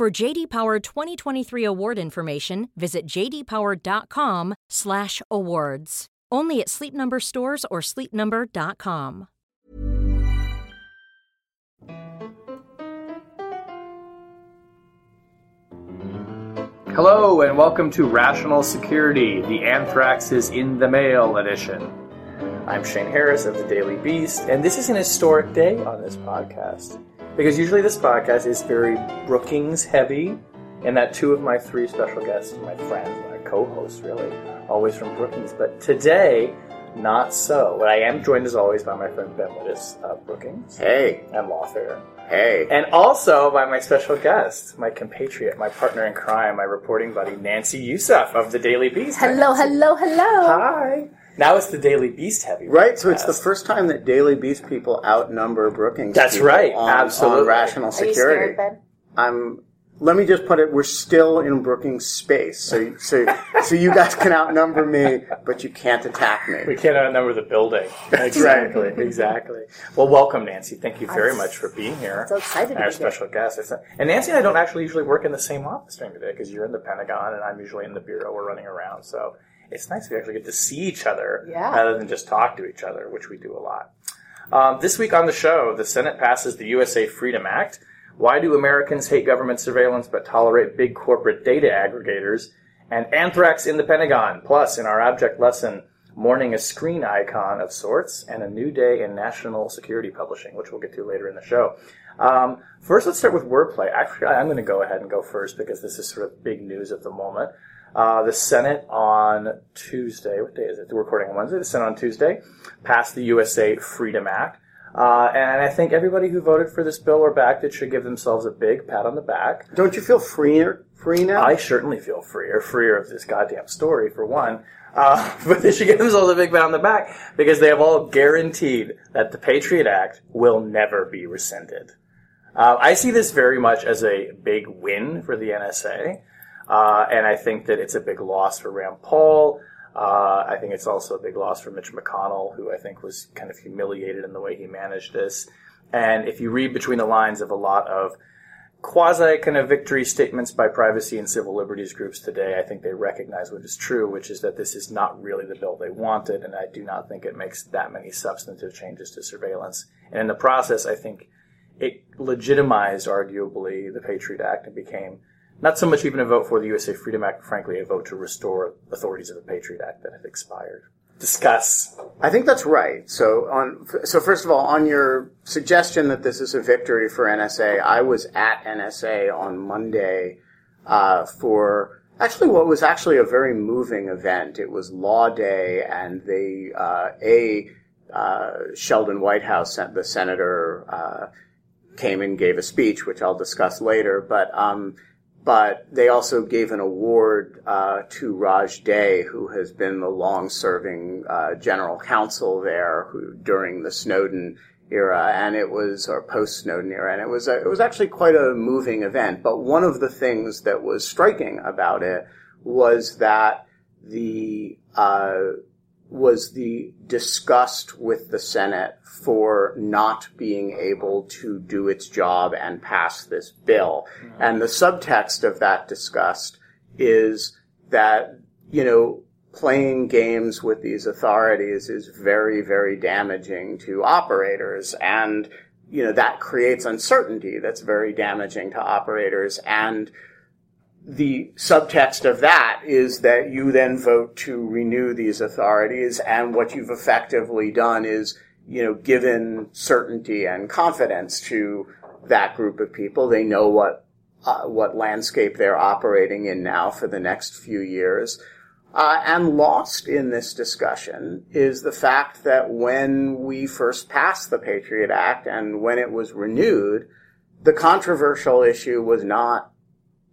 For JD Power 2023 award information, visit jdpower.com/awards. Only at Sleep Number stores or sleepnumber.com. Hello and welcome to Rational Security, the Anthrax is in the Mail edition. I'm Shane Harris of the Daily Beast, and this is an historic day on this podcast because usually this podcast is very Brookings heavy, and that two of my three special guests, my friends, my co-hosts, really, always from Brookings. But today, not so. But I am joined as always by my friend Ben Wittes of Brookings. Hey. And Lawfare. Hey. And also by my special guest, my compatriot, my partner in crime, my reporting buddy, Nancy Youssef of the Daily Beast. Hello, hello, hello. Hi. Now it's the Daily Beast heavy. Right, so it's the first time that Daily Beast people outnumber Brookings. That's people right, on, absolutely. On rational Are you security. scared, Ben? I'm. Let me just put it: we're still in Brookings space, so so so you guys can outnumber me, but you can't attack me. We can't outnumber the building. exactly, exactly. Well, welcome, Nancy. Thank you very much for being here. so excited to Our be here. special guest. It's and Nancy and I don't actually usually work in the same office during the day because you're in the Pentagon and I'm usually in the bureau. We're running around, so it's nice we actually get to see each other Yeah. rather than just talk to each other, which we do a lot. Um, this week on the show, the Senate passes the USA Freedom Act. Why do Americans hate government surveillance but tolerate big corporate data aggregators? And anthrax in the Pentagon. Plus, in our object lesson, mourning a screen icon of sorts and a new day in national security publishing, which we'll get to later in the show. Um, first, let's start with wordplay. Actually, I'm going to go ahead and go first because this is sort of big news at the moment. Uh, the Senate on Tuesday, what day is it? We're recording on Wednesday. The Senate on Tuesday passed the USA Freedom Act. Uh, and I think everybody who voted for this bill or backed it should give themselves a big pat on the back. Don't you feel freer free now? I certainly feel freer, freer of this goddamn story for one. Uh, but they should give themselves a big pat on the back because they have all guaranteed that the Patriot Act will never be rescinded. Uh, I see this very much as a big win for the NSA, uh, and I think that it's a big loss for Rand Paul. Uh, I think it's also a big loss for Mitch McConnell, who I think was kind of humiliated in the way he managed this. And if you read between the lines of a lot of quasi kind of victory statements by privacy and civil liberties groups today, I think they recognize what is true, which is that this is not really the bill they wanted, and I do not think it makes that many substantive changes to surveillance. And in the process, I think it legitimized, arguably, the Patriot Act and became not so much even a vote for the USA Freedom Act, frankly, a vote to restore authorities of the Patriot Act that had expired. Discuss. I think that's right. So on so first of all, on your suggestion that this is a victory for NSA, I was at NSA on Monday uh, for actually what was actually a very moving event. It was Law Day, and they uh, a uh, Sheldon Whitehouse, the senator, uh, came and gave a speech, which I'll discuss later. But um, but they also gave an award uh, to Raj De, who has been the long-serving uh, general counsel there, who during the Snowden era, and it was or post-Snowden era, and it was a, it was actually quite a moving event. But one of the things that was striking about it was that the uh, was the disgust with the Senate for not being able to do its job and pass this bill. Mm-hmm. And the subtext of that disgust is that, you know, playing games with these authorities is very, very damaging to operators. And, you know, that creates uncertainty that's very damaging to operators. And the subtext of that is that you then vote to renew these authorities, and what you've effectively done is, you know, given certainty and confidence to that group of people. They know what uh, what landscape they're operating in now for the next few years. Uh, and lost in this discussion is the fact that when we first passed the Patriot Act and when it was renewed, the controversial issue was not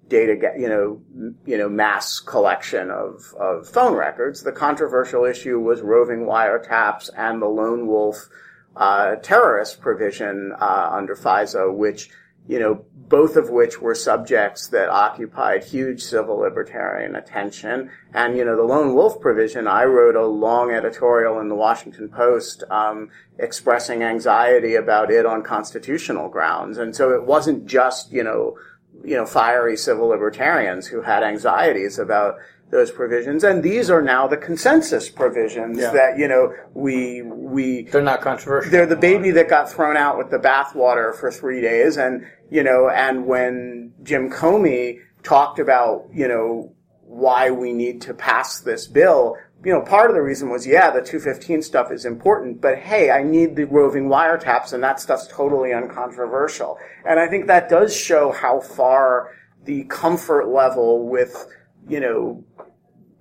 data, you know, you know, mass collection of, of phone records. The controversial issue was roving wiretaps and the lone wolf uh, terrorist provision uh, under FISA, which you know, both of which were subjects that occupied huge civil libertarian attention. And, you know, the lone wolf provision, I wrote a long editorial in the Washington Post, um, expressing anxiety about it on constitutional grounds. And so it wasn't just, you know, you know, fiery civil libertarians who had anxieties about those provisions. And these are now the consensus provisions Yeah. that, you know, we, we, They're not controversial. they're the baby that got thrown out with the bathwater for three days. And, you know, and when Jim Comey talked about, you know, why we need to pass this bill, you know, part of the reason was, yeah, the 215 stuff is important, but hey, I need the roving wiretaps and that stuff's totally uncontroversial. And I think that does show how far the comfort level with, you know,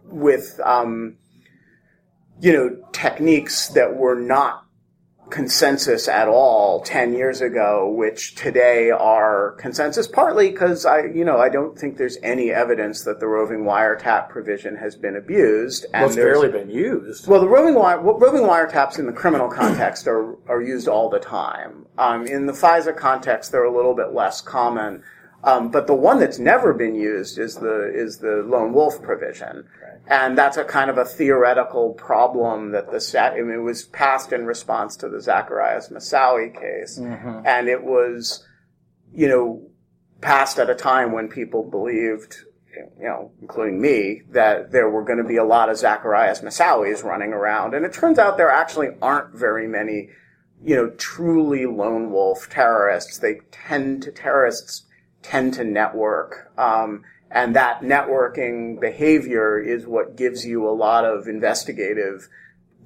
with, um, you know, techniques that were not consensus at all 10 years ago, which today are consensus, partly because I, you know, I don't think there's any evidence that the roving wiretap provision has been abused. And Well, it's barely been used. well, the roving, wire, well, roving wiretaps in the criminal context are, are used all the time. Um, in the FISA context, they're a little bit less common. Um, but the one that's never been used is the is the lone wolf provision, and that's a kind of a theoretical problem that the I mean, it was passed in response to the Zacarias Moussaoui case, and it was, you know, passed at a time when people believed, you know, including me, that there were going to be a lot of Zacarias Moussaouis running around. And it turns out there actually aren't very many, you know, truly lone wolf terrorists. They tend to, terrorists tend to network. Um, and that networking behavior is what gives you a lot of investigative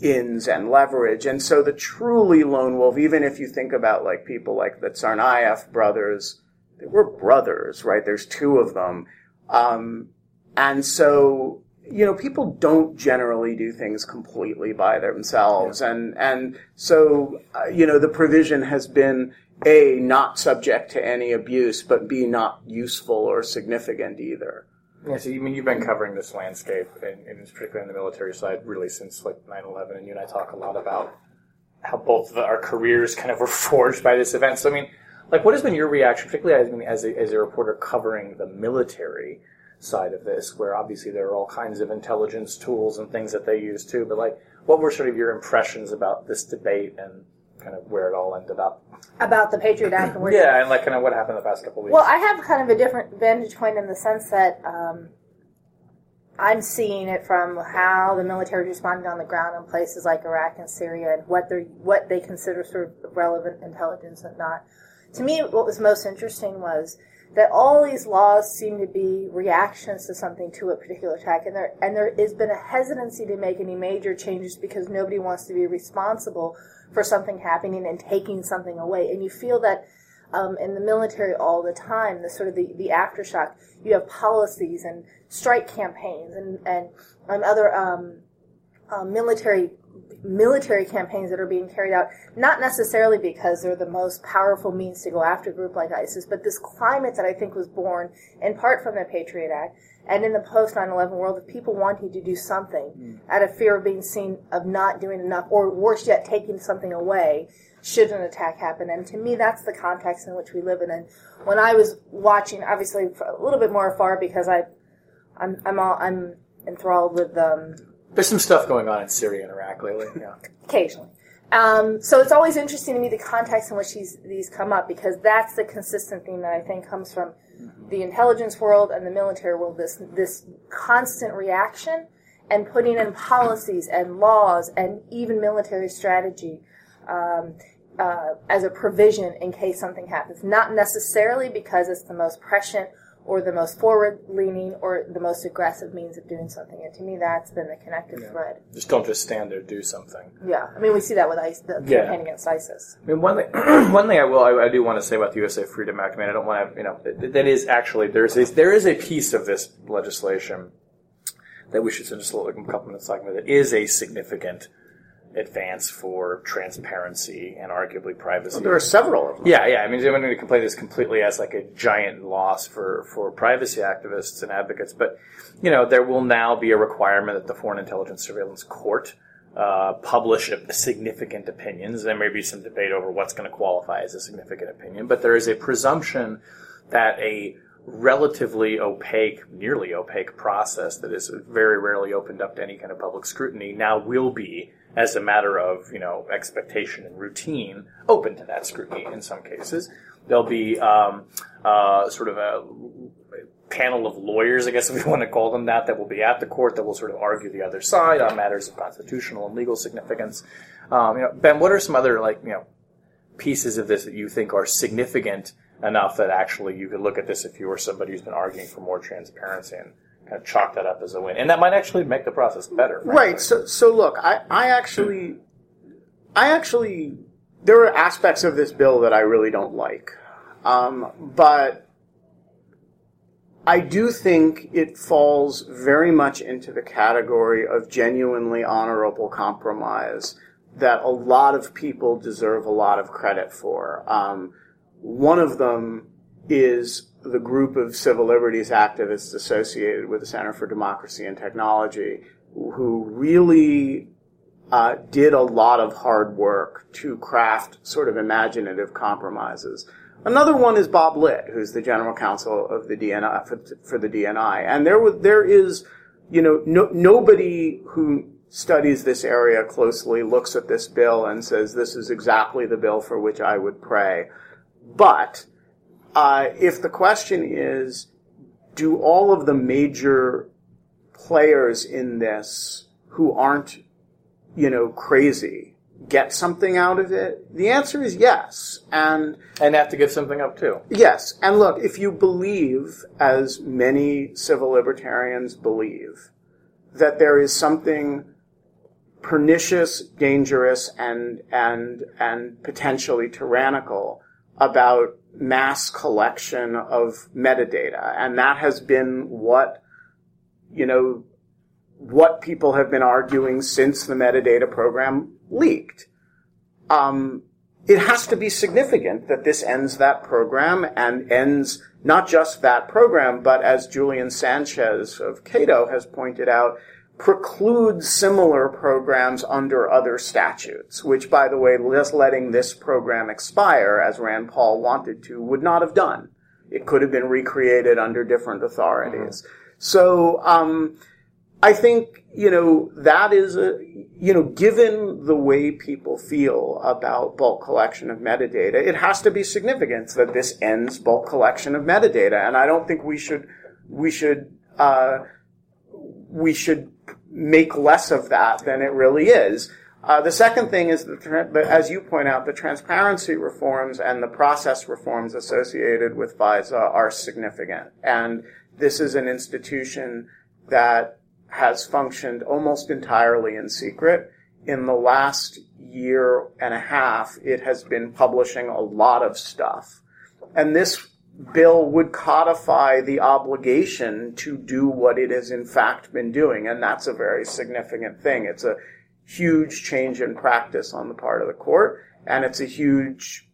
ins and leverage. And so the truly lone wolf, even if you think about like people like the Tsarnaev brothers, they were brothers, right? There's two of them. Um, and so, you know, people don't generally do things completely by themselves. And, and so, uh, you know, the provision has been A, not subject to any abuse, but B, not useful or significant either. Yeah, so you I mean you've been covering this landscape, and, and particularly on the military side, really since like 9/11, and you and I talk a lot about how both of our careers kind of were forged by this event. So I mean, like, what has been your reaction, particularly as, I mean, as, a, as a reporter covering the military side of this, where obviously there are all kinds of intelligence tools and things that they use too, but like, what were sort of your impressions about this debate and kind of where it all ended up? about the Patriot Act and where Yeah, and like kind of what happened the past couple weeks. Well, I have kind of a different vantage point in the sense that um, I'm seeing it from how the military responded on the ground in places like Iraq and Syria and what they what they consider sort of relevant intelligence and not. To me, what was most interesting was that all these laws seem to be reactions to something to a particular attack, and there and there has been a hesitancy to make any major changes because nobody wants to be responsible for something happening and taking something away, and you feel that um, in the military all the time, the sort of the, the aftershock. You have policies and strike campaigns and and, and other um, uh, military military campaigns that are being carried out, not necessarily because they're the most powerful means to go after a group like ISIS, but this climate that I think was born in part from the Patriot Act and in the post 9/11 world of people wanting to do something out of fear of being seen of not doing enough, or worse yet, taking something away should an attack happen. And to me, that's the context in which we live in. And when I was watching, obviously a little bit more afar because I, I'm I'm all, I'm enthralled with um, There's some stuff going on in Syria and Iraq lately. Yeah. occasionally. Um, so it's always interesting to me the context in which these these come up because that's the consistent theme that I think comes from the intelligence world and the military world. This this constant reaction and putting in policies and laws and even military strategy um, uh, as a provision in case something happens. Not necessarily because it's the most prescient or the most forward leaning or the most aggressive means of doing something. And to me, that's been the connective thread. Just don't just stand there, do something. Yeah, I mean, we see that with ISIS, the Yeah. campaign against ISIS. I mean, one thing, one thing I will, I, I do want to say about the USA Freedom Act. I mean, I don't want to, you know, that, that is actually there's a, there is a piece of this legislation that we should spend just a little- a couple minutes talking about. That is a significant advance for transparency and arguably privacy. There are several of them. Yeah, yeah. I mean, I'm going to complain this completely as like a giant loss for, for privacy activists and advocates, but you know, there will now be a requirement that the Foreign Intelligence Surveillance Court uh, publish significant opinions. There may be some debate over what's going to qualify as a significant opinion, but there is a presumption that a relatively opaque, nearly opaque process that is very rarely opened up to any kind of public scrutiny now will be, as a matter of you know expectation and routine, open to that scrutiny in some cases. There'll be um, uh, sort of a panel of lawyers, I guess if we want to call them that, that will be at the court that will sort of argue the other side on matters of constitutional and legal significance. Um, you know, Ben, what are some other like you know pieces of this that you think are significant enough that actually you could look at this if you were somebody who's been arguing for more transparency and kind of chalk that up as a win, and that might actually make the process better. Frankly. Right. So, so look, I, I actually, I actually, there are aspects of this bill that I really don't like, um, but I do think it falls very much into the category of genuinely honorable compromise that a lot of people deserve a lot of credit for. Um, one of them is the group of civil liberties activists associated with the Center for Democracy and Technology who really uh, did a lot of hard work to craft sort of imaginative compromises. Another one is Bob Litt, who's the general counsel of the DNI for, for the DNI, and there was there is, you know, no, nobody who studies this area closely looks at this bill and says this is exactly the bill for which I would pray. But uh, if the question is, do all of the major players in this who aren't, you know, crazy get something out of it? The answer is yes. And and have to give something up too. Yes. And look, if you believe, as many civil libertarians believe, that there is something pernicious, dangerous, and and and potentially tyrannical about mass collection of metadata. And that has been what, you know, what people have been arguing since the metadata program leaked. Um, it has to be significant that this ends that program and ends not just that program, but as Julian Sanchez of Cato has pointed out, precludes similar programs under other statutes, which, by the way, just letting this program expire, as Rand Paul wanted to, would not have done. It could have been recreated under different authorities. Mm-hmm. So, um, I think, you know, that is a, you know, given the way people feel about bulk collection of metadata, it has to be significant that this ends bulk collection of metadata. And I don't think we should, we should, uh, we should make less of that than it really is. Uh, the second thing is, that, as you point out, the transparency reforms and the process reforms associated with FISA are significant. And this is an institution that has functioned almost entirely in secret. In the last year and a half, it has been publishing a lot of stuff. And this bill would codify the obligation to do what it has in fact been doing, and that's a very significant thing. It's a huge change in practice on the part of the court, and it's a huge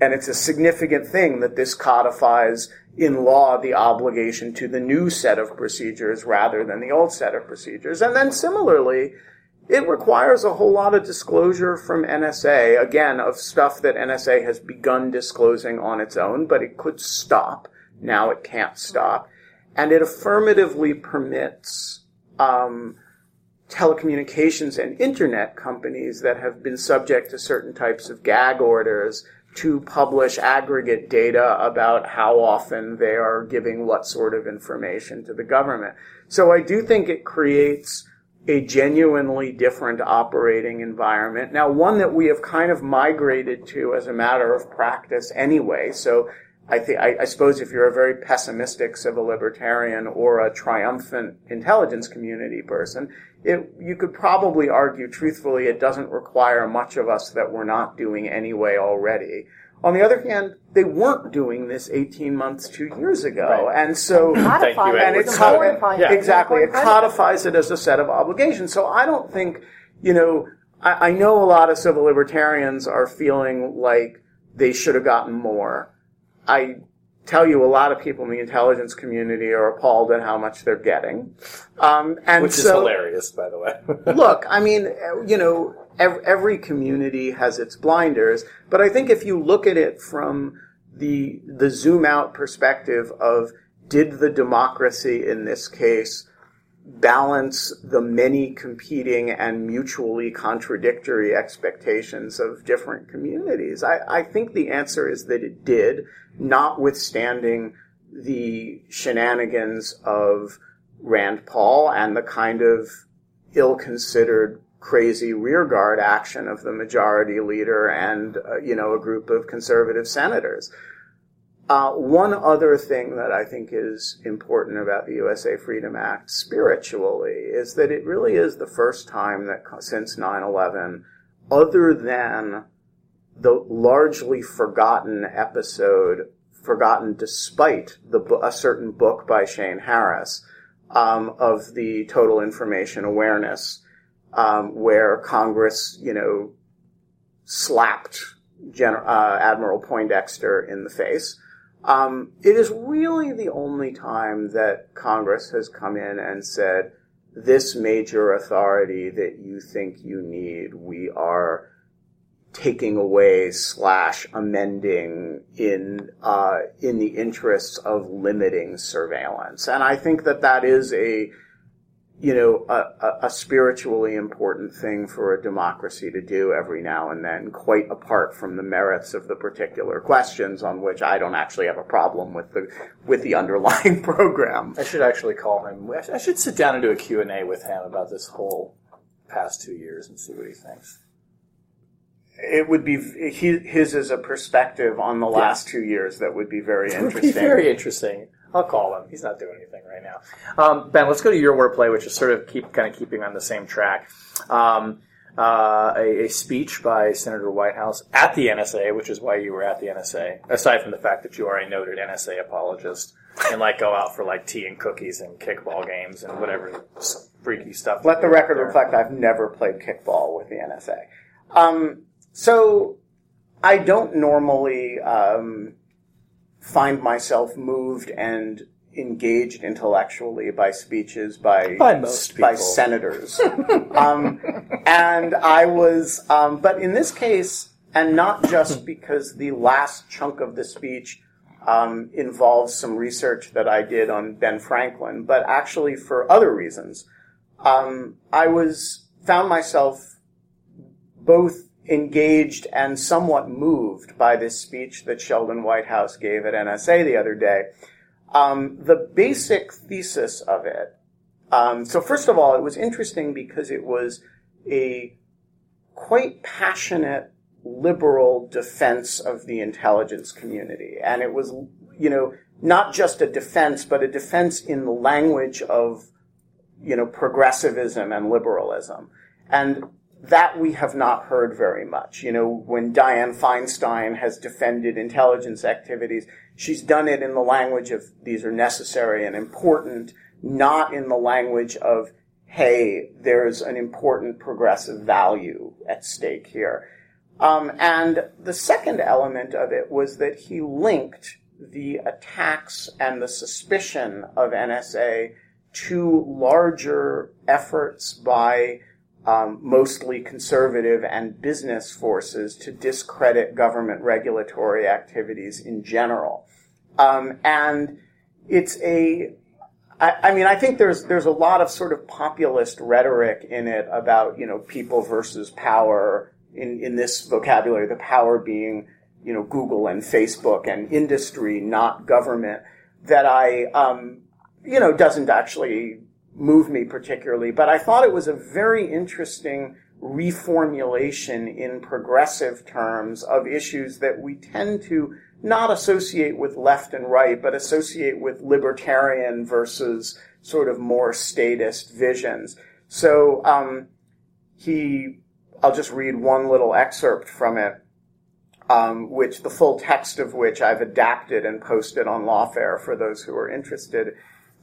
and it's a significant thing that this codifies in law the obligation to the new set of procedures rather than the old set of procedures. And then similarly, it requires a whole lot of disclosure from NSA, again, of stuff that NSA has begun disclosing on its own, but it could stop. Now it can't stop. And it affirmatively permits um, telecommunications and internet companies that have been subject to certain types of gag orders to publish aggregate data about how often they are giving what sort of information to the government. So I do think it creates a genuinely different operating environment. Now, one that we have kind of migrated to as a matter of practice anyway. So I think, I, suppose if you're a very pessimistic civil libertarian or a triumphant intelligence community person, it, you could probably argue truthfully it doesn't require much of us that we're not doing anyway already. On the other hand, they weren't doing this 18 months, two years ago. Right. And so, Thank you, and it codifies, yeah. exactly, it codifies it as a set of obligations. So I don't think, you know, I, I know a lot of civil libertarians are feeling like they should have gotten more. I tell you, a lot of people in the intelligence community are appalled at how much they're getting. Um, and Which is so, hilarious, by the way. look, I mean, you know, every, community has its blinders, but I think if you look at it from the the zoom out perspective of did the democracy in this case balance the many competing and mutually contradictory expectations of different communities? I, I think the answer is that it did, notwithstanding the shenanigans of Rand Paul and the kind of ill-considered crazy rearguard action of the majority leader and uh, you know a group of conservative senators. Uh, one other thing that I think is important about the USA Freedom Act spiritually is that it really is the first time that since 9/11, other than the largely forgotten episode, forgotten despite the a certain book by Shane Harris um, of the Total Information Awareness um, where Congress, you know, slapped Gen- uh, Admiral Poindexter in the face. Um, it is really the only time that Congress has come in and said, this major authority that you think you need, we are taking away slash amending in uh, in the interests of limiting surveillance. And I think that that is a you know, a, a, spiritually important thing for a democracy to do every now and then, quite apart from the merits of the particular questions on which I don't actually have a problem with the with the underlying program. I should actually call him. I should sit down and do a Q&A with him about this whole past two years and see what he thinks. It would be his as a perspective on the last two years that would be very interesting. Would be very interesting. I'll call him. He's not doing anything right now. Um, ben, let's go to your wordplay, which is sort of keep kind of keeping on the same track. Um, uh, a, a, speech by Senator Whitehouse at the NSA, which is why you were at the NSA. Aside from the fact that you are a noted NSA apologist and like go out for like tea and cookies and kickball games and whatever freaky stuff. Let the record reflect I've never played kickball with the NSA. Um, so I don't normally um, find myself moved and engaged intellectually by speeches by by, most by senators. um, and I was, um, but in this case, and not just because the last chunk of the speech um, involves some research that I did on Ben Franklin, but actually for other reasons. Um, I was found myself both engaged and somewhat moved by this speech that Sheldon Whitehouse gave at NSA the other day. Um, the basic thesis of it. Um, so first of all, it was interesting because it was a quite passionate liberal defense of the intelligence community, and it was, you know, not just a defense, but a defense in the language of, you know, progressivism and liberalism. And that we have not heard very much. You know, when Dianne Feinstein has defended intelligence activities, she's done it in the language of these are necessary and important, not in the language of, hey, there's an important progressive value at stake here. Um, and the second element of it was that he linked the attacks and the suspicion of NSA to larger efforts by um, mostly conservative and business forces to discredit government regulatory activities in general. Um, and it's a, I, I mean, I think there's there's a lot of sort of populist rhetoric in it about you know people versus power in in this vocabulary, the power being you know Google and Facebook and industry, not government. That I um, you know doesn't actually move me particularly, but I thought it was a very interesting reformulation in progressive terms of issues that we tend to not associate with left and right, but associate with libertarian versus sort of more statist visions. So um, he, I'll just read one little excerpt from it, um, which the full text of which I've adapted and posted on Lawfare for those who are interested.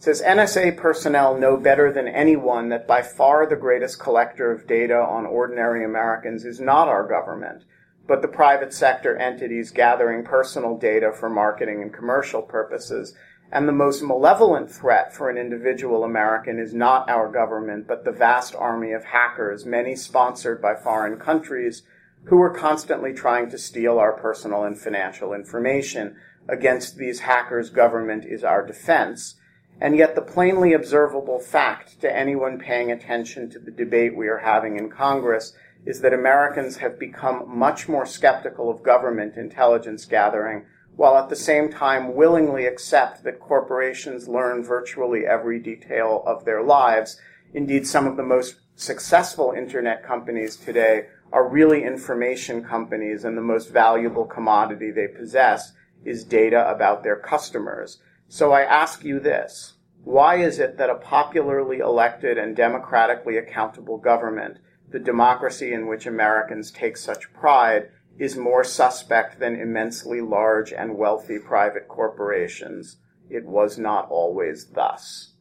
Says NSA personnel know better than anyone that by far the greatest collector of data on ordinary Americans is not our government, but the private sector entities gathering personal data for marketing and commercial purposes. And the most malevolent threat for an individual American is not our government, but the vast army of hackers, many sponsored by foreign countries, who are constantly trying to steal our personal and financial information. Against these hackers, government is our defense. And yet the plainly observable fact to anyone paying attention to the debate we are having in Congress is that Americans have become much more skeptical of government intelligence gathering while at the same time willingly accept that corporations learn virtually every detail of their lives. Indeed, some of the most successful internet companies today are really information companies and the most valuable commodity they possess is data about their customers. So I ask you this. Why is it that a popularly elected and democratically accountable government, the democracy in which Americans take such pride, is more suspect than immensely large and wealthy private corporations? It was not always thus.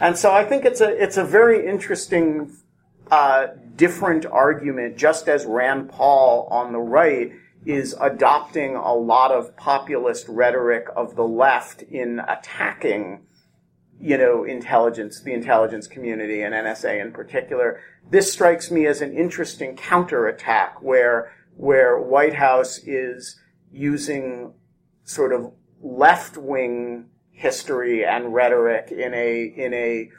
And so I think it's a, it's a very interesting, uh, different argument, just as Rand Paul on the right is adopting a lot of populist rhetoric of the left in attacking, you know, intelligence, the intelligence community and NSA in particular. This strikes me as an interesting counterattack where, where Whitehouse is using sort of left-wing history and rhetoric in a, in a,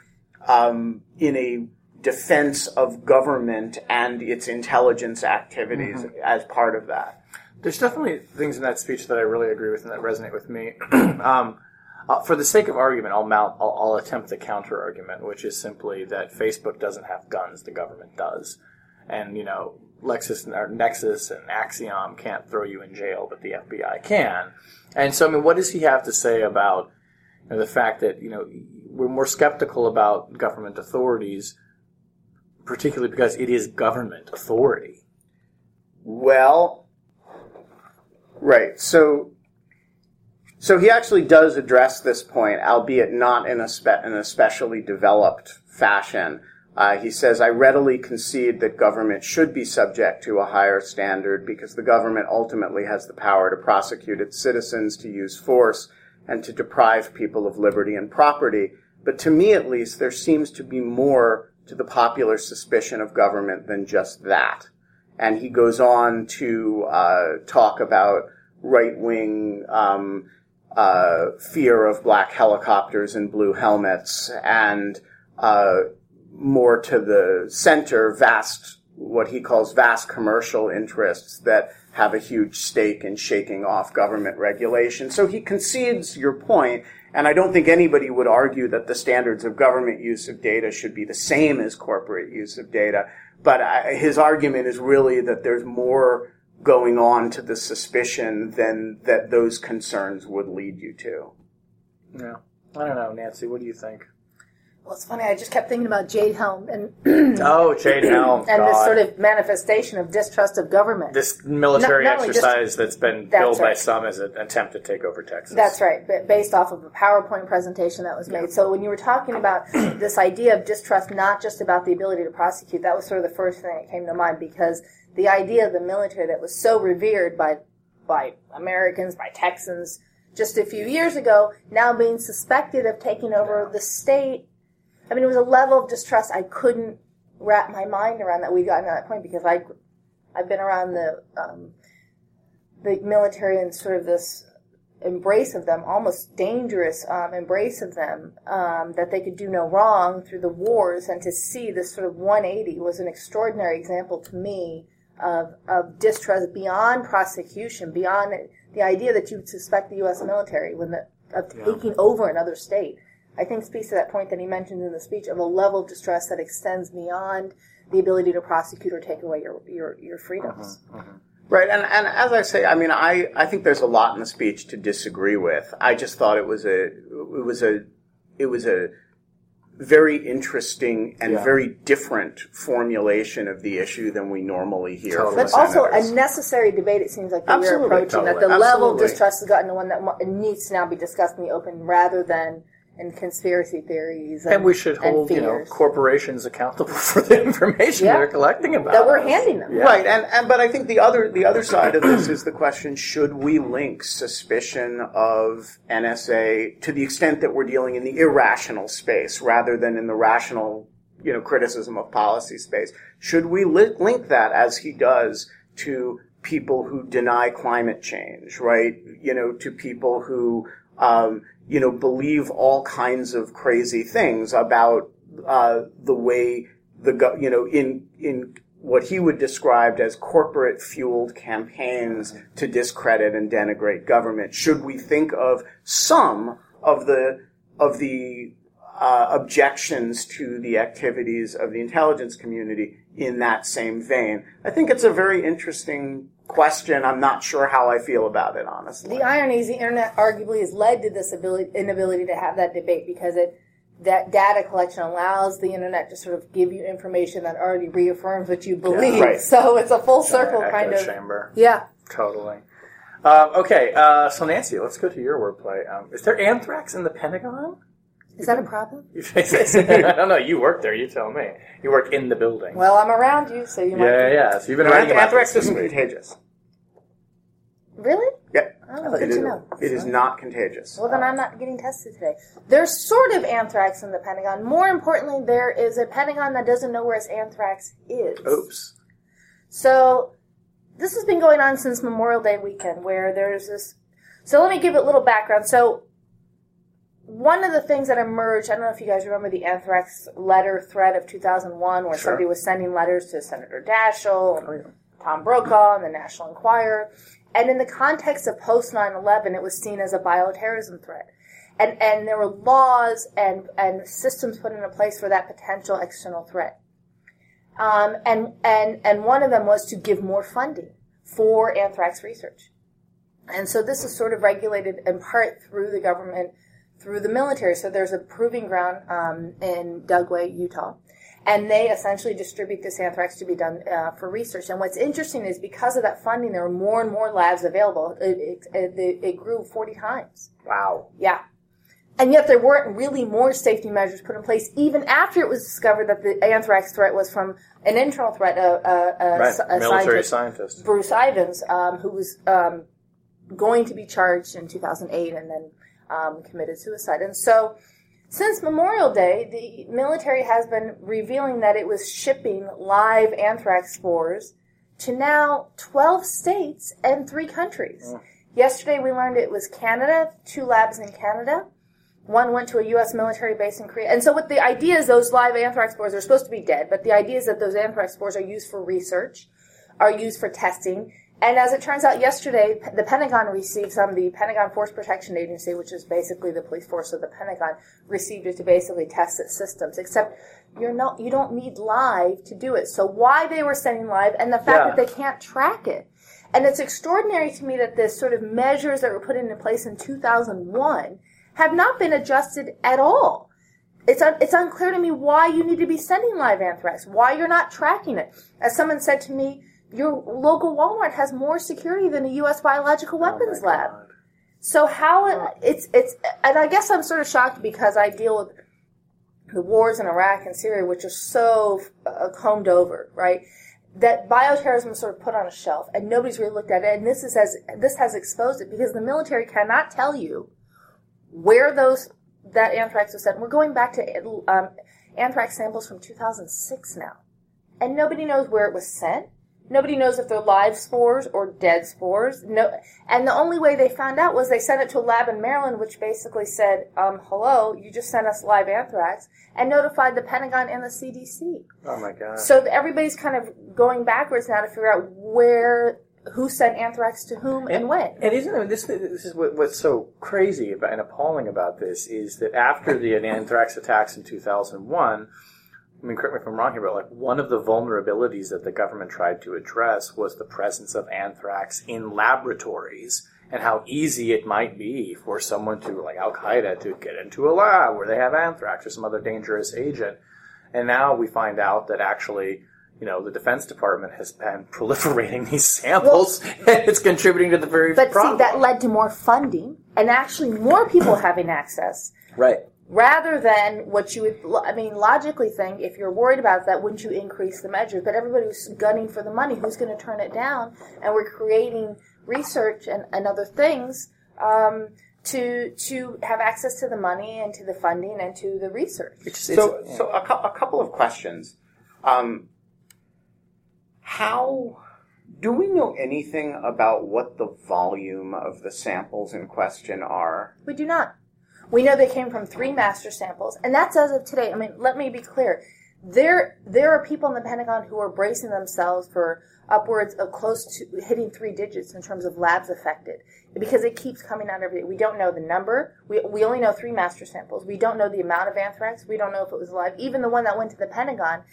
um, in a defense of government and its intelligence activities mm-hmm. as part of that. There's definitely things in that speech that I really agree with and that resonate with me. um, uh, for the sake of argument, I'll mount. I'll, I'll attempt the counter argument, which is simply that Facebook doesn't have guns; the government does, and you know, Lexis or Nexis and Acxiom can't throw you in jail, but the FBI can. And so, I mean, what does he have to say about you know, the fact that you know we're more skeptical about government authorities, particularly because it is government authority? Well, Right. So, so he actually does address this point, albeit not in a spe- in a especially developed fashion. Uh, he says, I readily concede that government should be subject to a higher standard because the government ultimately has the power to prosecute its citizens, to use force, and to deprive people of liberty and property. But to me, at least, there seems to be more to the popular suspicion of government than just that. And he goes on to uh, talk about right wing um, uh, fear of black helicopters and blue helmets, and uh, more to the center, vast what he calls vast commercial interests that have a huge stake in shaking off government regulation. So he concedes your point, and I don't think anybody would argue that the standards of government use of data should be the same as corporate use of data. But I, his argument is really that there's more going on to the suspicion than that those concerns would lead you to. Yeah. I don't know, Nancy, what do you think? Well, it's funny. I just kept thinking about Jade Helm and oh, Jade Helm, and God. this sort of manifestation of distrust of government. This military not, not exercise just, that's been that's billed right. by some as an attempt to take over Texas. That's right, but based off of a PowerPoint presentation that was made. Yeah. So when you were talking about this idea of distrust, not just about the ability to prosecute, that was sort of the first thing that came to mind because the idea of the military that was so revered by by Americans, by Texans, just a few years ago, now being suspected of taking over the state. I mean, it was a level of distrust I couldn't wrap my mind around that we got to that point because I, I've been around the um, the military and sort of this embrace of them, almost dangerous um, embrace of them, um, that they could do no wrong through the wars, and to see this sort of 180 was an extraordinary example to me of, of distrust beyond prosecution, beyond the idea that you suspect the U.S. military when the, of taking yeah. over another state. I think speaks to that point that he mentioned in the speech of a level of distress that extends beyond the ability to prosecute or take away your your, your freedoms. Uh-huh, uh-huh. Right, and, and as I say, I mean, I, I think there's a lot in the speech to disagree with. I just thought it was a it was a it was a very interesting and yeah. very different formulation of the issue than we normally hear. Totally. But also a necessary debate. It seems like that we're approaching totally. that the Absolutely. level of distrust has gotten to one that needs to now be discussed in the open, rather than and conspiracy theories. And and we should hold, you know, corporations accountable for the information Yeah. they're collecting about that we're us. handing them. Yeah. Right, and, and but I think the other the other side of this is the question: Should we link suspicion of NSA to the extent that we're dealing in the irrational space rather than in the rational, you know, criticism of policy space? Should we li- link that as he does to people who deny climate change, right? You know, to people who um, you know believe all kinds of crazy things about uh, the way the you know in in what he would describe as corporate fueled campaigns to discredit and denigrate government. Should we think of some of the of the uh, objections to the activities of the intelligence community in that same vein? I think it's a very interesting question. I'm not sure how I feel about it, honestly. The irony is the internet arguably has led to this ability, inability to have that debate because it that data collection allows the internet to sort of give you information that already reaffirms what you believe. right. So it's a full circle kind of. chamber. Yeah. Totally. Um, okay, uh, so Nancy, let's go to your wordplay. Um, is there anthrax in the Pentagon? Is that a problem? You face it. I don't know. You work there. You tell me. You work in the building. Well, I'm around you, so you might. yeah, yeah, yeah. So you've been writing about Anthrax isn't contagious. Really? Yeah, Oh, good to know. It is not contagious. Well, then I'm not getting tested today. There's sort of anthrax in the Pentagon. More importantly, there is a Pentagon that doesn't know where its anthrax is. Oops. So this has been going on since Memorial Day weekend, where there's this. So let me give it a little background. So one of the things that emerged, I don't know if you guys remember the anthrax letter thread of 2001, where Sure. somebody was sending letters to Senator Daschle and Oh, yeah. Tom Brokaw and the National Enquirer. And in the context of post 9-11, it was seen as a bioterrorism threat. And, and there were laws and, and systems put into place for that potential external threat. Um, and, and, and one of them was to give more funding for anthrax research. And so this is sort of regulated in part through the government, through the military. So there's a proving ground um, in Dugway, Utah, and they essentially distribute this anthrax to be done uh, for research. And what's interesting is because of that funding, there are more and more labs available. It, it, it, it grew 40 times. Wow. Yeah. And yet there weren't really more safety measures put in place even after it was discovered that the anthrax threat was from an internal threat, a, a, a, Right. a Military scientist, scientist. Bruce Ivins, um, who was um, going to be charged in 2008 and then um, committed suicide. And so, since Memorial Day, the military has been revealing that it was shipping live anthrax spores to now 12 states and three countries. Yesterday, we learned it was Canada, two labs in Canada. One went to a U.S. military base in Korea. And so, what the idea is, those live anthrax spores are supposed to be dead, but the idea is that those anthrax spores are used for research, are used for testing. And as it turns out, yesterday the Pentagon received some. The Pentagon Force Protection Agency, which is basically the police force of the Pentagon, received it to basically test its systems. Except you're not, you don't need live to do it. So why they were sending live, and the fact Yeah. that they can't track it. And it's extraordinary to me that this sort of measures that were put into place in 2001 have not been adjusted at all. It's, un- it's unclear to me why you need to be sending live anthrax, why you're not tracking it. As someone said to me, your local Walmart has more security than a U.S. biological weapons Oh lab. God. So how it's it's and I guess I'm sort of shocked because I deal with the wars in Iraq and Syria, which are so uh, combed over, right? That bioterrorism is sort of put on a shelf, and nobody's really looked at it. And this is has this has exposed it because the military cannot tell you where those that anthrax was sent. We're going back to um, anthrax samples from 2006 now, and nobody knows where it was sent. Nobody knows if they're live spores or dead spores. No, and the only way they found out was they sent it to a lab in Maryland, which basically said, um, "Hello, you just sent us live anthrax," and notified the Pentagon and the CDC. Oh my god. So everybody's kind of going backwards now to figure out where, who sent anthrax to whom and, when. And isn't this, this is what, what's so crazy about, and appalling about this is that after the anthrax attacks in 2001, I mean, correct me if I'm wrong here, but like one of the vulnerabilities that the government tried to address was the presence of anthrax in laboratories and how easy it might be for someone to, like Al Qaeda, to get into a lab where they have anthrax or some other dangerous agent. And now we find out that actually, you know, the Defense Department has been proliferating these samples and it's contributing to the very But problem. see, that led to more funding and actually more people having access. right. Rather than what you would, I mean, logically think if you're worried about that, wouldn't you increase the measures? But everybody was gunning for the money. Who's going to turn it down? And we're creating research and, and other things um, to to have access to the money and to the funding and to the research. It's, it's, So, so a, cou- a couple of questions. Um, how do we know anything about what the volume of the samples in question are? We do not. We know they came from three master samples, and that's as of today. I mean, let me be clear. There, there are people in the Pentagon who are bracing themselves for upwards of close to hitting three digits in terms of labs affected because it keeps coming out every day. We don't know the number. We, we only know three master samples. We don't know the amount of anthrax. We don't know if it was live. Even the one that went to the Pentagon,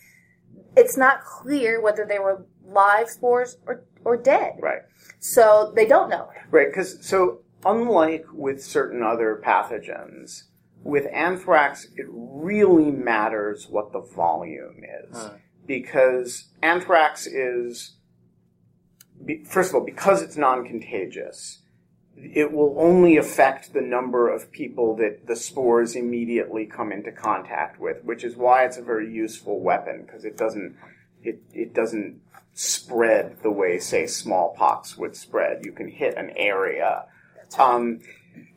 it's not clear whether they were live spores or, or dead. Right. So they don't know. Right, because so unlike with certain other pathogens, with anthrax, it really matters what the volume is. Because anthrax is, first of all, because it's non contagious, it will only affect the number of people that the spores immediately come into contact with, which is why it's a very useful weapon, because it doesn't, it, it doesn't spread the way, say, smallpox would spread. You can hit an area. Um,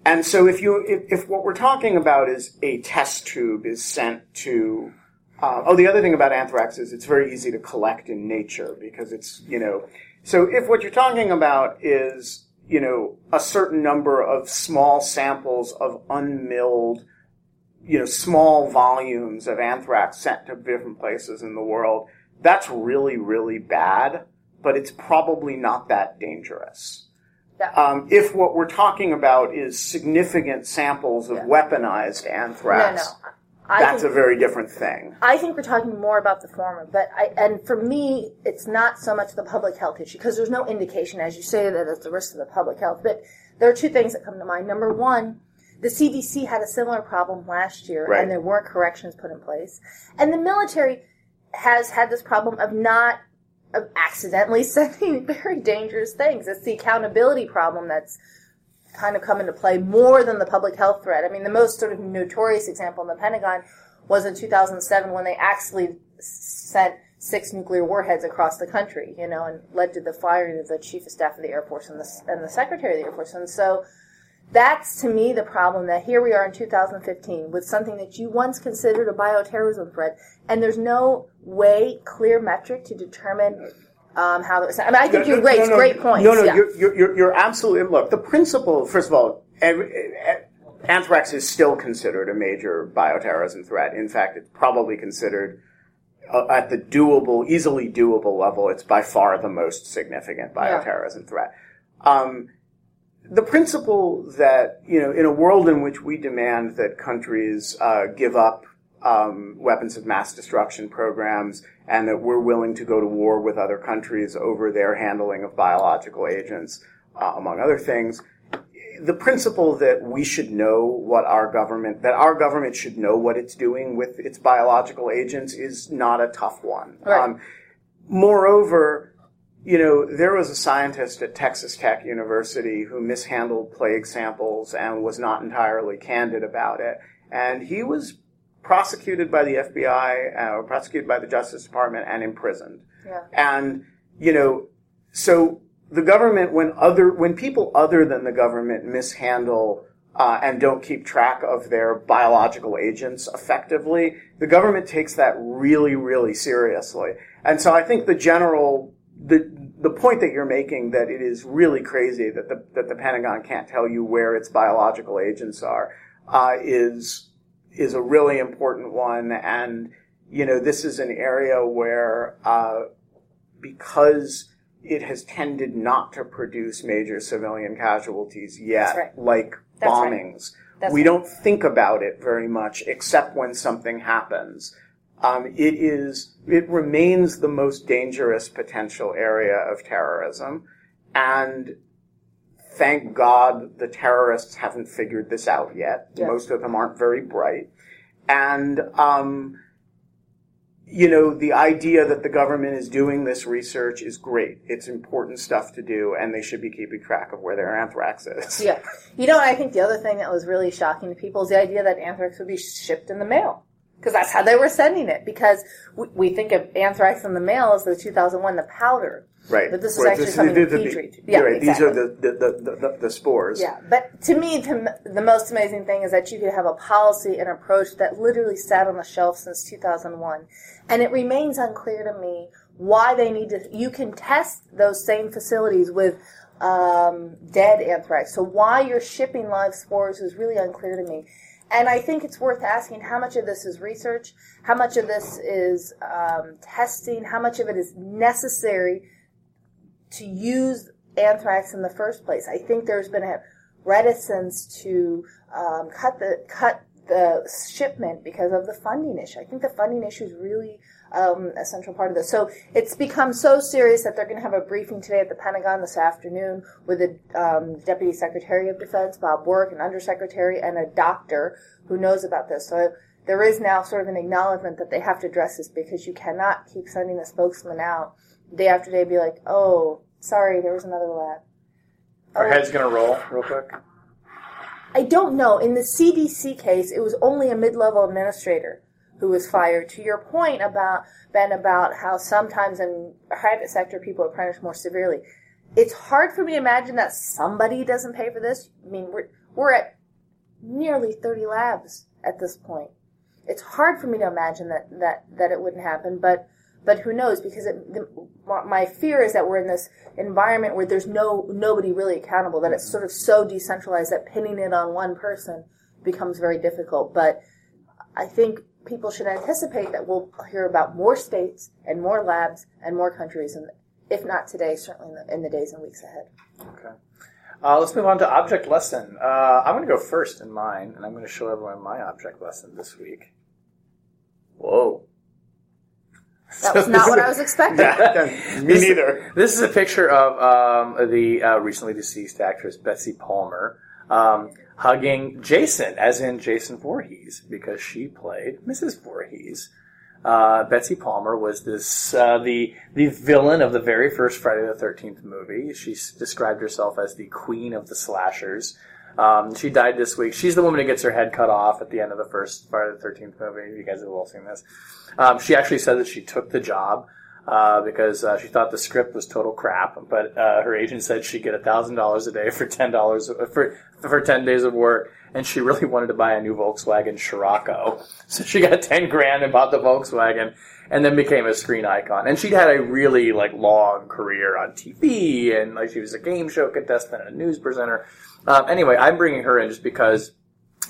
and so if you, if, if what we're talking about is a test tube is sent to, uh, oh, the other thing about anthrax is it's very easy to collect in nature because it's, you know, so if what you're talking about is, you know, a certain number of small samples of unmilled, you know, small volumes of anthrax sent to different places in the world, that's really, really bad, but it's probably not that dangerous. Um, if what we're talking about is significant samples of Yeah. weaponized anthrax, no. I that's think- a very different thing. I think we're talking more about the former, but I, and for me, it's not so much the public health issue because there's no indication, as you say, that it's the risk to the public health. But there are two things that come to mind. Number one, the CDC had a similar problem last year, Right. and there weren't corrections put in place. And the military has had this problem of not accidentally sending very dangerous things. It's the accountability problem that's kind of come into play more than the public health threat. I mean, the most sort of notorious example in the Pentagon was in 2007 when they actually sent six nuclear warheads across the country, you know, and led to the firing of the chief of staff of the Air Force and the, and the secretary of the Air Force. And so that's to me the problem that here we are in 2015 with something that you once considered a bioterrorism threat, and there's no way, clear metric to determine um, how. The, I mean, I think you raised great points. No, no, yeah. you're, you're, you're, absolutely. Look, the principle, first of all, every, eh, anthrax is still considered a major bioterrorism threat. In fact, it's probably considered uh, at the doable, easily doable level. It's by far the most significant bioterrorism threat. Um, the principle that you know, in a world in which we demand that countries uh, give up um, weapons of mass destruction programs, and that we're willing to go to war with other countries over their handling of biological agents, uh, among other things. The principle that we should know what our government, that our government should know what it's doing with its biological agents is not a tough one. Right. Um, moreover, you know, there was a scientist at Texas Tech University who mishandled plague samples and was not entirely candid about it. And he was prosecuted by the FBI, uh, or prosecuted by the Justice Department and imprisoned. Yeah. And, you know, so the government, when other, when people other than the government mishandle uh, and don't keep track of their biological agents effectively, the government takes that really, really seriously. And so I think the general, the, the point that you're making that it is really crazy that the, that the Pentagon can't tell you where its biological agents are, uh, is, is a really important one. And, you know, this is an area where, uh, because it has tended not to produce major civilian casualties yet, right. like That's right. bombings. That's we right. don't think about it very much except when something happens. Um, it is, it remains the most dangerous potential area of terrorism. And thank God the terrorists haven't figured this out yet. Yeah. Most of them aren't very bright. And, um, you know, the idea that the government is doing this research is great. It's important stuff to do, and they should be keeping track of where their anthrax is. Yeah. You know, I think the other thing that was really shocking to people is the idea that anthrax would be shipped in the mail. Because that's how they were sending it. Because we, we think of anthrax in the mail as the 2001, the powder. Right. But this is actually this coming the- in petri. the- Yeah, right, exactly. These are the, the, the, the, spores. Yeah, but to me, to the most amazing thing is that you could have a policy and approach that literally sat on the shelf since 2001, and it remains unclear to me why they need to. You can test those same facilities with um, dead anthrax, so why you're shipping live spores is really unclear to me. And I think it's worth asking how much of this is research, how much of this is um, testing, how much of it is necessary to use anthrax in the first place. I think there's been a reticence to um, cut the cut the shipment because of the funding issue. I think the funding issue is really um, a central part of this. So it's become so serious that they're going to have a briefing today at the Pentagon this afternoon with the um, Deputy Secretary of Defense, Bob Work, an Undersecretary, and a doctor who knows about this. So there is now sort of an acknowledgement that they have to address this because you cannot keep sending a spokesman out day after day, be like, oh, sorry, there was another lab. Our head's gonna roll real quick. I don't know. In the CDC case, it was only a mid-level administrator who was fired. To your point about Ben about how sometimes in private sector people are punished more severely, it's hard for me to imagine that somebody doesn't pay for this. I mean, we're we're at nearly thirty labs at this point. It's hard for me to imagine that that that it wouldn't happen, but but who knows? Because it, the, my fear is that we're in this environment where there's no nobody really accountable. That it's sort of so decentralized that pinning it on one person becomes very difficult. But I think people should anticipate that we'll hear about more states and more labs and more countries, and if not today, certainly in the, in the days and weeks ahead. Okay. Uh, let's move on to object lesson. Uh, I'm going to go first in mine, and I'm going to show everyone my object lesson this week. Whoa. That was not what I was expecting. Me neither. This is a picture of um, the uh, recently deceased actress Betsy Palmer um, hugging Jason, as in Jason Voorhees, because she played Mrs. Voorhees. Uh, Betsy Palmer was this uh, the the villain of the very first Friday the Thirteenth movie. She described herself as the queen of the slashers. Um, she died this week. She's the woman who gets her head cut off at the end of the first Friday the Thirteenth movie. You guys have all seen this. Um, she actually said that she took the job uh, because uh, she thought the script was total crap. But uh, her agent said she'd get thousand dollars a day for ten dollars for for ten days of work, and she really wanted to buy a new Volkswagen Scirocco. So she got ten grand and bought the Volkswagen, and then became a screen icon. And she'd had a really like long career on TV, and like she was a game show contestant and a news presenter. Um, anyway, I'm bringing her in just because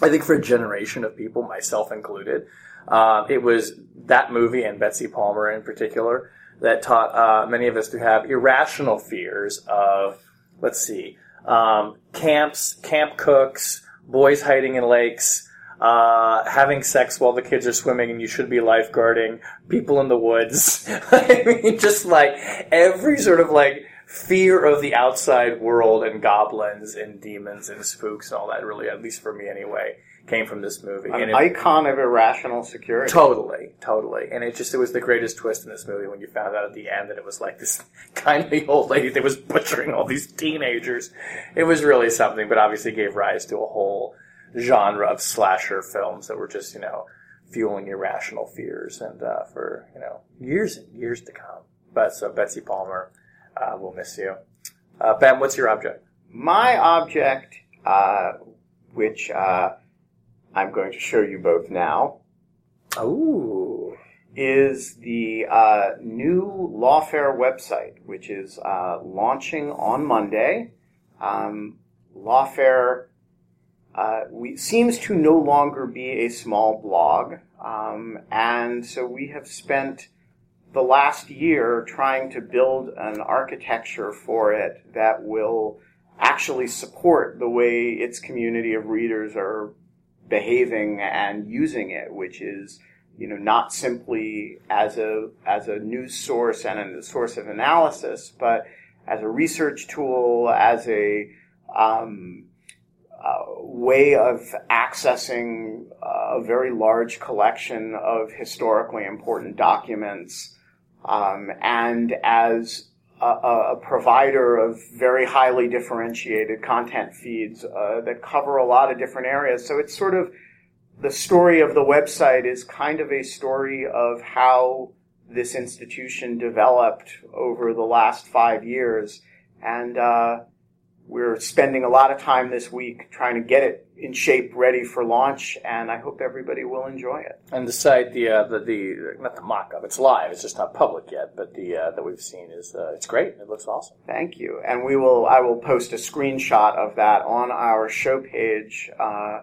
I think for a generation of people, myself included, uh, it was that movie and Betsy Palmer in particular that taught uh, many of us to have irrational fears of, let's see, um, camps, camp cooks, boys hiding in lakes, uh, having sex while the kids are swimming and you should be lifeguarding, people in the woods. I mean, just like every sort of like fear of the outside world and goblins and demons and spooks and all that really, at least for me anyway, came from this movie. An it- icon of irrational security. Totally, totally. And it just, it was the greatest twist in this movie when you found out at the end that it was like this kindly old lady that was butchering all these teenagers. It was really something, but obviously gave rise to a whole genre of slasher films that were just, you know, fueling irrational fears and, uh, for, you know, years and years to come. But so Betsy Palmer, uh, we'll miss you. Uh, Ben, what's your object? My object, uh, which uh, I'm going to show you both now, Ooh. is the uh, new Lawfare website, which is uh, launching on Monday. Um, Lawfare uh, we, seems to no longer be a small blog, um, and so we have spent the last year trying to build an architecture for it that will actually support the way its community of readers are behaving and using it, which is you know not simply as a as a news source and a source of analysis, but as a research tool, as a um, uh, way of accessing a very large collection of historically important documents, um, and as a, a, provider of very highly differentiated content feeds uh, that cover a lot of different areas. So it's sort of the story of the website is kind of a story of how this institution developed over the last five years. And uh, we're spending a lot of time this week trying to get it in shape, ready for launch, and I hope everybody will enjoy it. And the site, the uh, the, the not the mock-up, it's live. It's just not public yet, but the uh, that we've seen is uh, it's great. It looks awesome. Thank you. And we will. I will post a screenshot of that on our show page. Uh,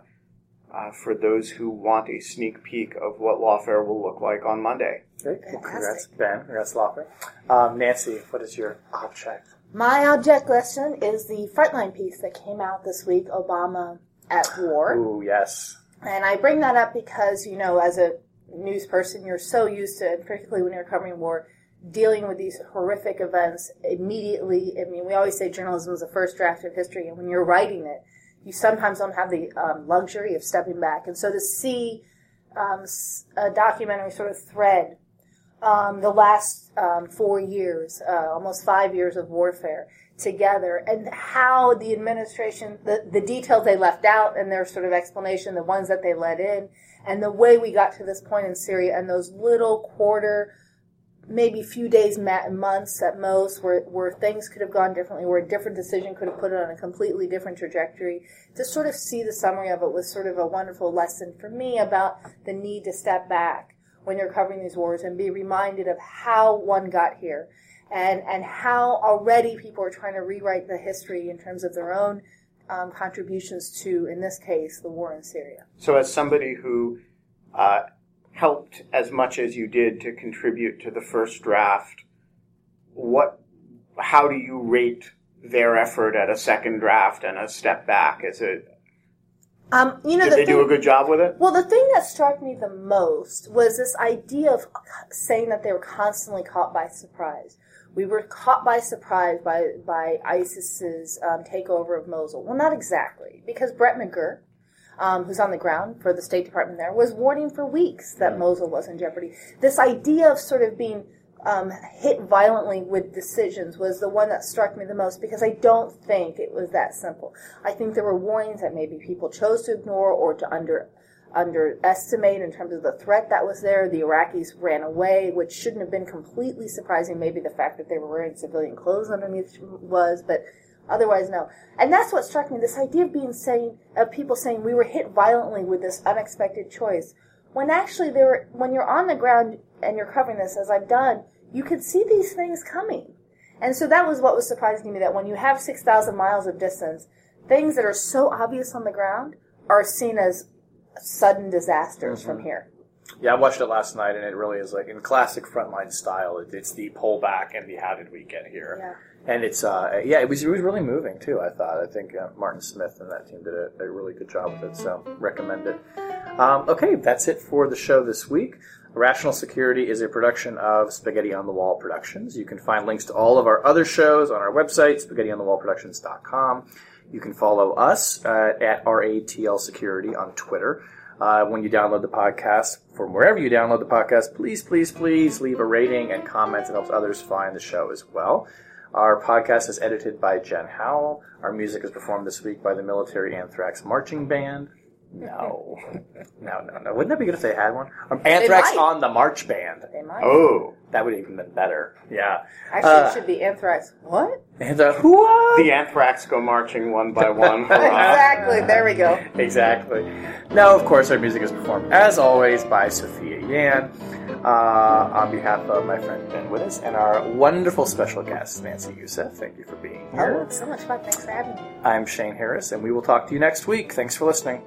uh, for those who want a sneak peek of what Lawfare will look like on Monday. Great. Well, congrats, Ben. Congrats, Lawfare. Um, Nancy, what is your object? My object lesson is the Frontline piece that came out this week, Obama at War. Ooh, yes. And I bring that up because, you know, as a news person, you're so used to, and particularly when you're covering war, dealing with these horrific events immediately. I mean, we always say journalism is the first draft of history, and when you're writing it, you sometimes don't have the um, luxury of stepping back. And so to see um, a documentary sort of thread um, the last um, four years, uh, almost five years of warfare together, and how the administration, the, the details they left out and their sort of explanation, the ones that they let in, and the way we got to this point in Syria, and those little quarter, maybe few days, months at most, where, where things could have gone differently, where a different decision could have put it on a completely different trajectory. To sort of see the summary of it was sort of a wonderful lesson for me about the need to step back when you're covering these wars and be reminded of how one got here and, and how already people are trying to rewrite the history in terms of their own um, contributions to, in this case, the war in Syria. So, as somebody who uh, helped as much as you did to contribute to the first draft, what, how do you rate their effort at a second draft and a step back? Is it um, you know, Did the they thing, do a good job with it? Well, the thing that struck me the most was this idea of saying that they were constantly caught by surprise. We were caught by surprise by by ISIS's um, takeover of Mosul. Well, not exactly, because Brett McGurk, um, who's on the ground for the State Department there, was warning for weeks that Mosul was in jeopardy. This idea of sort of being um, hit violently with decisions was the one that struck me the most because I don't think it was that simple. I think there were warnings that maybe people chose to ignore or to under underestimate in terms of the threat that was there. The Iraqis ran away, which shouldn't have been completely surprising. Maybe the fact that they were wearing civilian clothes underneath was, but otherwise no. And that's what struck me, this idea of being saying, of people saying we were hit violently with this unexpected choice. When actually there were, when you're on the ground and you're covering this as I've done, you could see these things coming. And so that was what was surprising to me that when you have 6,000 miles of distance, things that are so obvious on the ground are seen as sudden disasters mm-hmm. from here. Yeah, I watched it last night, and it really is like in classic frontline style. It's the pullback and the how did we get here. Yeah. And it's uh, yeah, it was it was really moving too. I thought. I think uh, Martin Smith and that team did a, a, really good job with it. So recommend it. Um, okay, that's it for the show this week. Rational Security is a production of Spaghetti on the Wall Productions. You can find links to all of our other shows on our website, spaghettionthewallproductions.com. You can follow us uh, at RATL Security on Twitter. Uh, when you download the podcast, from wherever you download the podcast, please, please, please leave a rating and comments. It helps others find the show as well. Our podcast is edited by Jen Howell. Our music is performed this week by the Military Anthrax Marching Band. No, no, no, no. Wouldn't that be good if they had one? Um, Anthrax might. on the march band. They might. Oh, That would have even been better. Yeah. Actually, Uh, it should be anthrax. What? And the what? the anthrax go marching one by one. Hurrah. exactly. There we go. Exactly. Now, of course, our music is performed, as always, by Sophia Yan. Uh, on behalf of my friend Ben Wittes and our wonderful special guest, Nancy Youssef. Thank you for being Oh, here. it's so much fun. Thanks for having me. I'm Shane Harris, and we will talk to you next week. Thanks for listening.